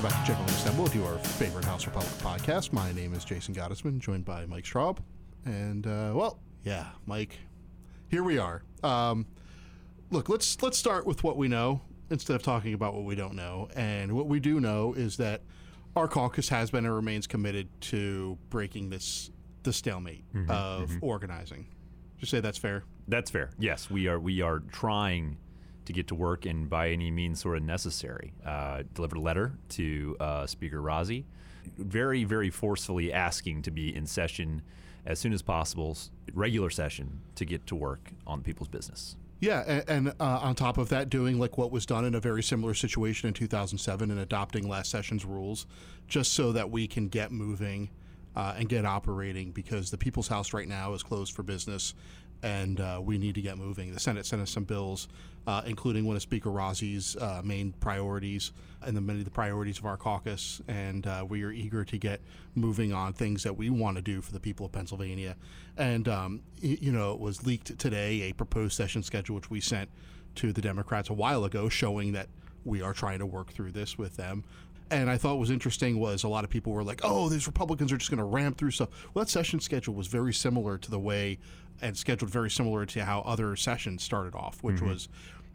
Welcome back to Generally Assembled, your favorite House Republic podcast. My name is Jason Gottesman, joined by Mike Straub. And, uh, well, yeah, Mike, here we are. Um, look, let's let's start with what we know instead of talking about what we don't know. And what we do know is that our caucus has been and remains committed to breaking this the stalemate of organizing. Just say that's fair. That's fair. Yes, we are. We are trying to get to work, and by any means sort of necessary, uh, delivered a letter to uh, Speaker Rozzi, very, very forcefully asking to be in session as soon as possible, regular session, to get to work on people's business. Yeah, and, and uh, on top of that, doing like what was done in a very similar situation in 2007 and adopting last session's rules, just so that we can get moving uh, and get operating because the People's House right now is closed for business and uh, we need to get moving. The Senate sent us some bills, uh, including one of Speaker Rozzi's uh, main priorities and the many of the priorities of our caucus. And uh, we are eager to get moving on things that we want to do for the people of Pennsylvania. And, um, you know, it was leaked today a proposed session schedule, which we sent to the Democrats a while ago, showing that we are trying to work through this with them. And I thought was interesting was a lot of people were like, "Oh, these Republicans are just going to ram through stuff." Well, that session schedule was very similar to the way and scheduled very similar to how other sessions started off, which was,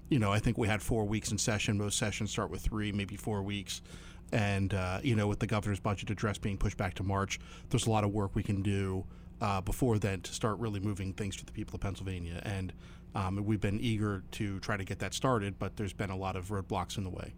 you know, I think we had four weeks in session. Most sessions start with three, maybe four weeks. And uh, you know, with the governor's budget address being pushed back to March, there's a lot of work we can do uh, before then to start really moving things to the people of Pennsylvania. And um, we've been eager to try to get that started, but there's been a lot of roadblocks in the way.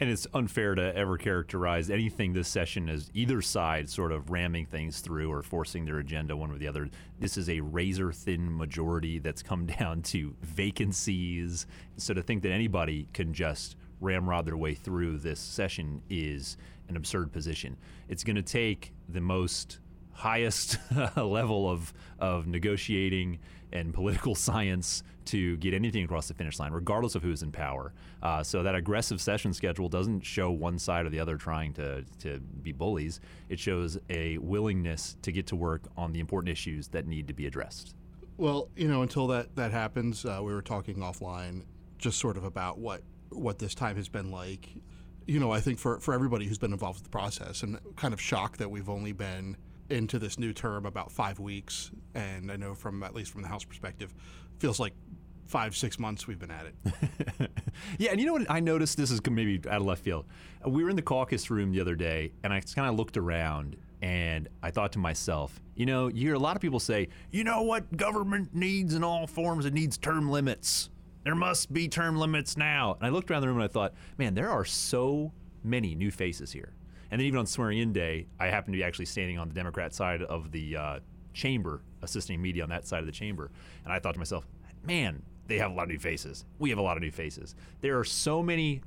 And it's unfair to ever characterize anything this session as either side sort of ramming things through or forcing their agenda one or the other. This is a razor thin majority that's come down to vacancies. So to think that anybody can just ramrod their way through this session is an absurd position. It's going to take the most highest level of, of negotiating and political science to get anything across the finish line, regardless of who's in power. Uh, so that aggressive session schedule doesn't show one side or the other trying to, to be bullies. It shows a willingness to get to work on the important issues that need to be addressed. Well, you know, until that that happens, uh, we were talking offline, just sort of about what what this time has been like. You know, I think for for everybody who's been involved with the process, and kind of shocked that we've only been into this new term about five weeks, and I know from at least from the House perspective, feels like five six months we've been at it. Yeah, and you know what I noticed? This is maybe out of left field. We were in the caucus room the other day, and I kind of looked around and I thought to myself, you know, you hear a lot of people say, you know what government needs in all forms? It needs term limits. There must be term limits now. And I looked around the room and I thought, man, there are so many new faces here. And then even on swearing in day, I happened to be actually standing on the Democrat side of the uh, chamber, assisting media on that side of the chamber. And I thought to myself, man, they have a lot of new faces. We have a lot of new faces. There are so many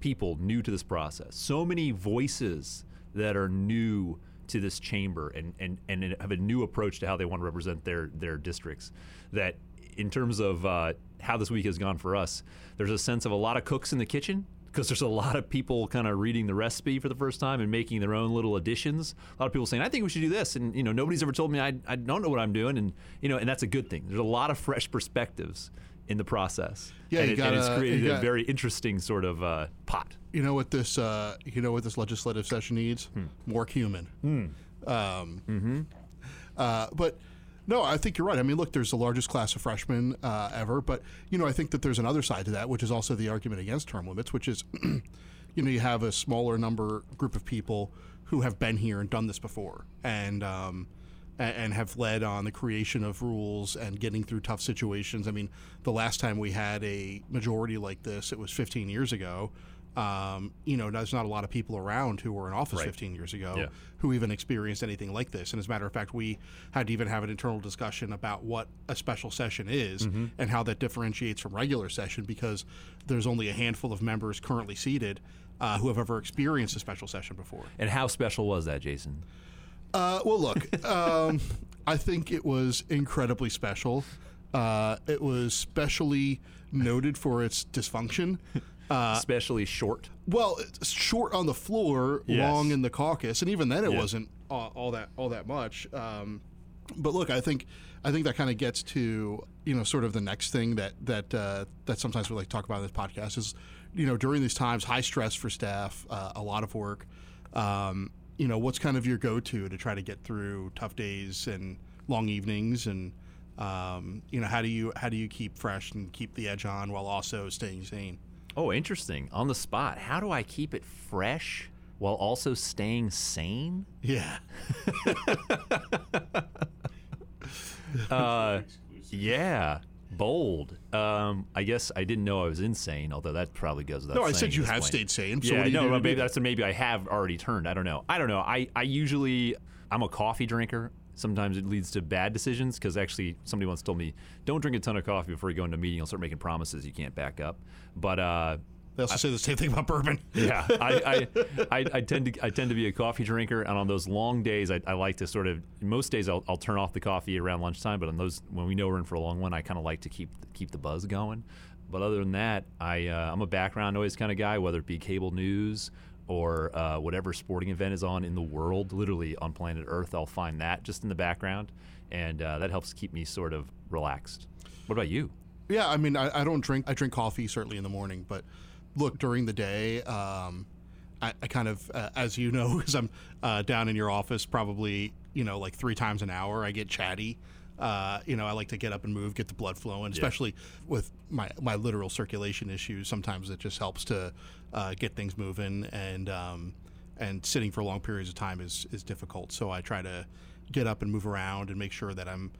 people new to this process, so many voices that are new to this chamber and, and, and have a new approach to how they want to represent their, their districts. That in terms of uh, how this week has gone for us, there's a sense of a lot of cooks in the kitchen because there's a lot of people kind of reading the recipe for the first time and making their own little additions. A lot of people saying, "I think we should do this," and you know, nobody's ever told me I, I don't know what I'm doing, and you know, and that's a good thing. There's a lot of fresh perspectives in the process. Yeah, and, it, and it's gotta- created a very interesting sort of uh, pot. You know what this uh, you know what this legislative session needs? More cumin. Um, uh, but no, I think you're right. I mean, look, there's the largest class of freshmen uh, ever, but you know, I think that there's another side to that, which is also the argument against term limits, which is, you know, you have a smaller number group of people who have been here and done this before, and um, and have led on the creation of rules and getting through tough situations. I mean, the last time we had a majority like this, it was 15 years ago. Um, you know, there's not a lot of people around who were in office Right. 15 years ago Yeah. who even experienced anything like this. And as a matter of fact, we had to even have an internal discussion about what a special session is Mm-hmm. and how that differentiates from regular session because there's only a handful of members currently seated uh, who have ever experienced a special session before. And how special was that, Jason? Uh, well, look, um, I think it was incredibly special. Uh, it was specially noted for its dysfunction. Uh, Especially short. well, short on the floor, Yes. long in the caucus, and even then, it Yeah. wasn't all, all that all that much. Um, but look, I think I think that kind of gets to you know sort of the next thing that that uh, that sometimes we like to talk about in this podcast is you know during these times high stress for staff, uh, a lot of work. Um, you know, what's kind of your go-to to try to get through tough days and long evenings, and um, you know how do you how do you keep fresh and keep the edge on while also staying sane? Oh, interesting. On the spot. How do I keep it fresh while also staying sane? Yeah. uh, yeah. Bold. Um, I guess I didn't know I was insane, although that probably goes without No, I saying said at you this have point. stayed sane. So yeah, what do you no, do to maybe do that? that's maybe I have already turned. I don't know. I don't know. I, I usually I'm a coffee drinker. Sometimes it leads to bad decisions because actually somebody once told me don't drink a ton of coffee before you go into a meeting. You'll start making promises you can't back up. But uh, They also say the same thing about bourbon. yeah, I, I, I, I tend to I tend to be a coffee drinker, and on those long days, I, I like to sort of most days I'll, I'll turn off the coffee around lunchtime, but on those when we know we're in for a long one, I kind of like to keep keep the buzz going. But other than that, I uh, I'm a background noise kind of guy, whether it be cable news or uh, whatever sporting event is on in the world, literally on planet Earth, I'll find that just in the background, and uh, that helps keep me sort of relaxed. What about you? Yeah, I mean, I, I don't drink. I drink coffee certainly in the morning, but look during the day. Um, I, I kind of, uh, as you know, because I'm uh, down in your office, probably you know like three times an hour. I get chatty. Uh, you know, I like to get up and move, get the blood flowing, especially with my my literal circulation issues. Sometimes it just helps to uh, get things moving, and um, and sitting for long periods of time is is difficult. So I try to get up and move around and make sure that I'm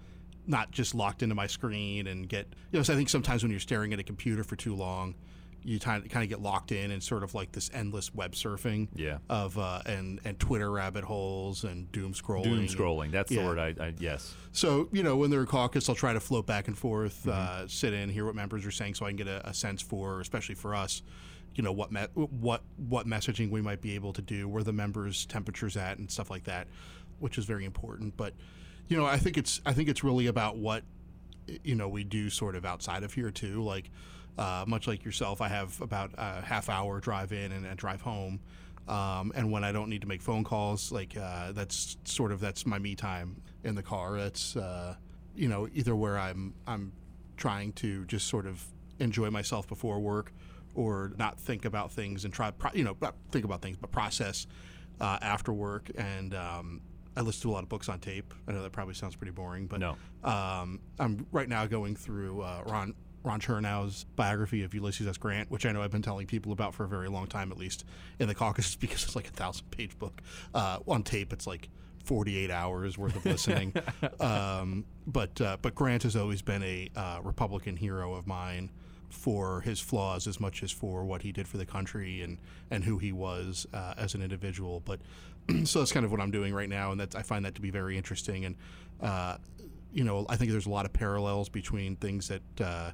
not just locked into my screen and get you know so i think sometimes when you're staring at a computer for too long you kind of, get locked in and sort of like this endless web surfing Yeah. of uh, and and twitter rabbit holes and doom scrolling Doom scrolling. That's the word I, I yes. so you know when they're in caucus i'll try to float back and forth uh, sit in hear what members are saying so i can get a, a sense for especially for us you know what me- what what messaging we might be able to do where the members temperatures at and stuff like that which is very important but you know i think it's i think it's really about what you know we do sort of outside of here too like uh, much like yourself i have about a half hour drive in and a drive home. Um, and when i don't need to make phone calls like uh, that's sort of that's my me time in the car. That's uh, you know either where i'm i'm trying to just sort of enjoy myself before work or not think about things and try you know think about things but process uh, after work. And um, I listen to a lot of books on tape. I know that probably sounds pretty boring, but No. um, I'm right now going through uh, Ron Ron Chernow's biography of Ulysses S. Grant, which I know I've been telling people about for a very long time, at least in the caucus, because it's like a thousand page book. Uh, on tape, it's like 48 hours worth of listening. um, but uh, but Grant has always been a uh, Republican hero of mine for his flaws as much as for what he did for the country and and who he was uh, as an individual. But so that's kind of what I'm doing right now, and that's I find that to be very interesting. And uh, you know, I think there's a lot of parallels between things that uh,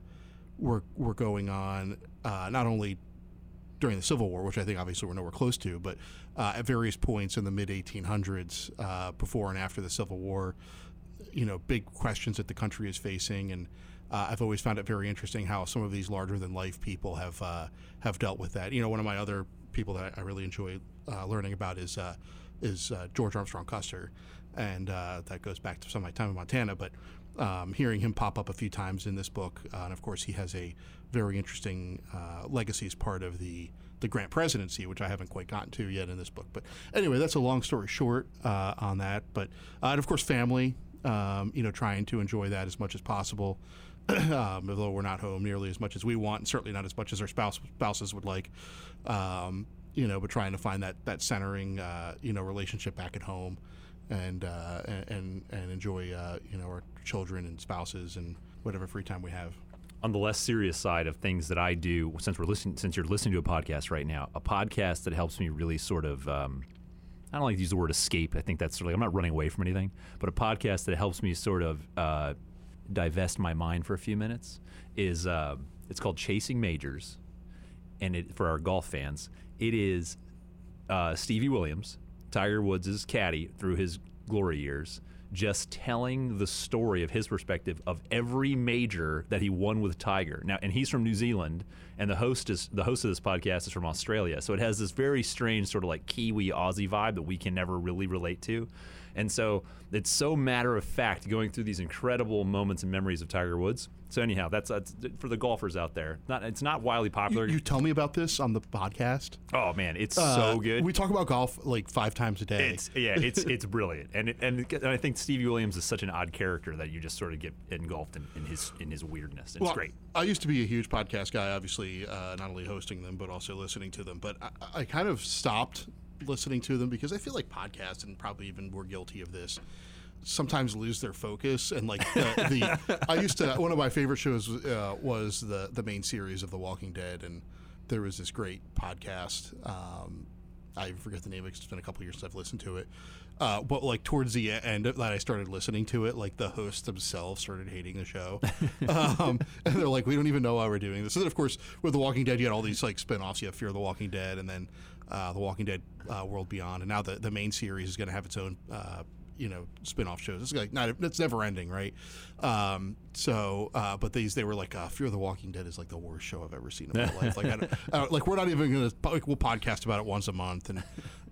were were going on uh, not only during the Civil War, which I think obviously we're nowhere close to, but uh, at various points in the mid 1800s, uh, before and after the Civil War, you know, big questions that the country is facing, and uh, I've always found it very interesting how some of these larger than life people have uh, have dealt with that. You know, one of my other people that I really enjoy uh, learning about is uh, is uh, George Armstrong Custer, and uh, that goes back to some of my time in Montana, but. Um, hearing him pop up a few times in this book, and of course he has a very interesting legacy as part of the the Grant presidency, which I haven't quite gotten to yet in this book. But anyway, that's a long story short uh, on that. But uh, and of course, family. Um, you know, trying to enjoy that as much as possible. um, although we're not home nearly as much as we want, and certainly not as much as our spouse, spouses would like. Um, you know, but trying to find that that centering, uh, you know, relationship back at home, and uh, and and enjoy, uh, you know, our children and spouses and whatever free time we have. on the less serious side of things that I do, since we're listening, since you're listening to a podcast right now, a podcast that helps me really sort of, um, I don't like to use the word escape. I think that's sort of like I'm not running away from anything, but a podcast that helps me sort of uh, divest my mind for a few minutes is uh, it's called Chasing Majors, and it for our golf fans, it is uh, Stevie Williams, Tiger Woods' caddy through his glory years, just telling the story of his perspective of every major that he won with Tiger. Now, and he's from New Zealand, and the host is the host of this podcast is from Australia, so it has this very strange sort of like Kiwi Aussie vibe that we can never really relate to. And so it's so matter of fact going through these incredible moments and memories of Tiger Woods. So anyhow, that's, that's for the golfers out there. Not it's not wildly popular. You tell me about this on the podcast. oh man, it's Uh, so good. We talk about golf like five times a day. It's yeah, it's it's brilliant, and it, and and I think Stevie Williams is such an odd character that you just sort of get engulfed in, in his in his weirdness. It's Well, great. I used to be a huge podcast guy, obviously, uh, not only hosting them but also listening to them. But I, I kind of stopped listening to them because I feel like podcasts, and probably even more guilty of this, sometimes lose their focus. And like the, the I used to one of my favorite shows uh, was the the main series of The Walking Dead, and there was this great podcast. Um, I forget the name. It's been a couple years since I've listened to it. Uh, but like towards the end that I started listening to it, like the hosts themselves started hating the show, um, and they're like, "We don't even know why we're doing this." And then, of course, with The Walking Dead, you had all these like spin-offs. You have Fear of the Walking Dead, and then uh, The Walking Dead uh, World Beyond, and now the the main series is going to have its own. You know, spin-off shows. It's like not, it's never ending, right? Um, so, uh, but these they were like, uh, Fear of the Walking Dead is like the worst show I've ever seen in my life. Like, I don't, I don't- like we're not even gonna like, we'll podcast about it once a month, and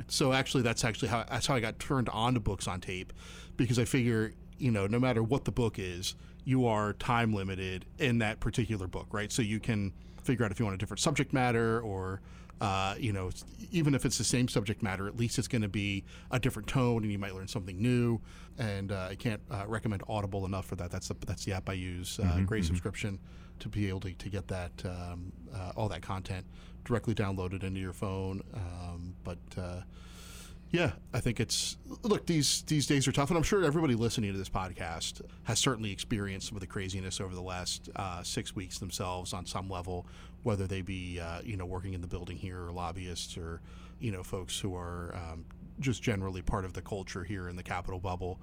so actually that's actually how that's how I got turned on to books on tape, because I figure you know no matter what the book is, you are time limited in that particular book, right? So you can figure out if you want a different subject matter or uh, you know, even if it's the same subject matter, at least it's going to be a different tone, and you might learn something new. And uh, I can't uh, recommend Audible enough for that. That's the that's the app I use. Uh, great subscription to be able to, to get that um, uh, all that content directly downloaded into your phone. Um, but uh, yeah, I think it's look these these days are tough, and I'm sure everybody listening to this podcast has certainly experienced some of the craziness over the last uh, six weeks themselves on some level, whether they be uh, you know working in the building here or lobbyists or you know folks who are um, just generally part of the culture here in the capital bubble,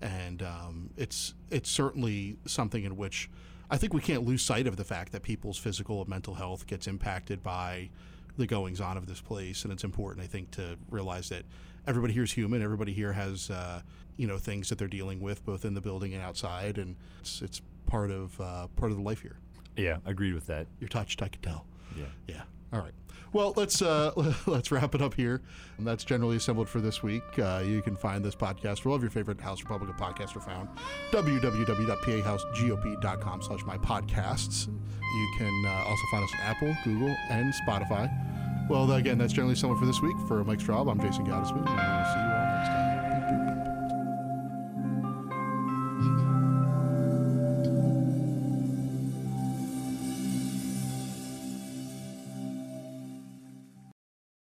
and um, it's it's certainly something in which I think we can't lose sight of the fact that people's physical and mental health gets impacted by the goings on of this place, and it's important, I think, to realize that everybody here is human. Everybody here has, uh, you know, things that they're dealing with, both in the building and outside, and it's it's part of uh, part of the life here. Yeah, agreed with that. You're touched, I can tell. Yeah. Yeah. All right. Well, let's uh, let's wrap it up here. And that's generally assembled for this week. Uh, you can find this podcast where all of your favorite House Republican podcasts are found. www.pahousegop.com slash my podcasts. You can uh, also find us on Apple, Google, and Spotify. Well, again, that's generally assembled for this week. For Mike Straub, I'm Jason Gottesman, and we'll see you.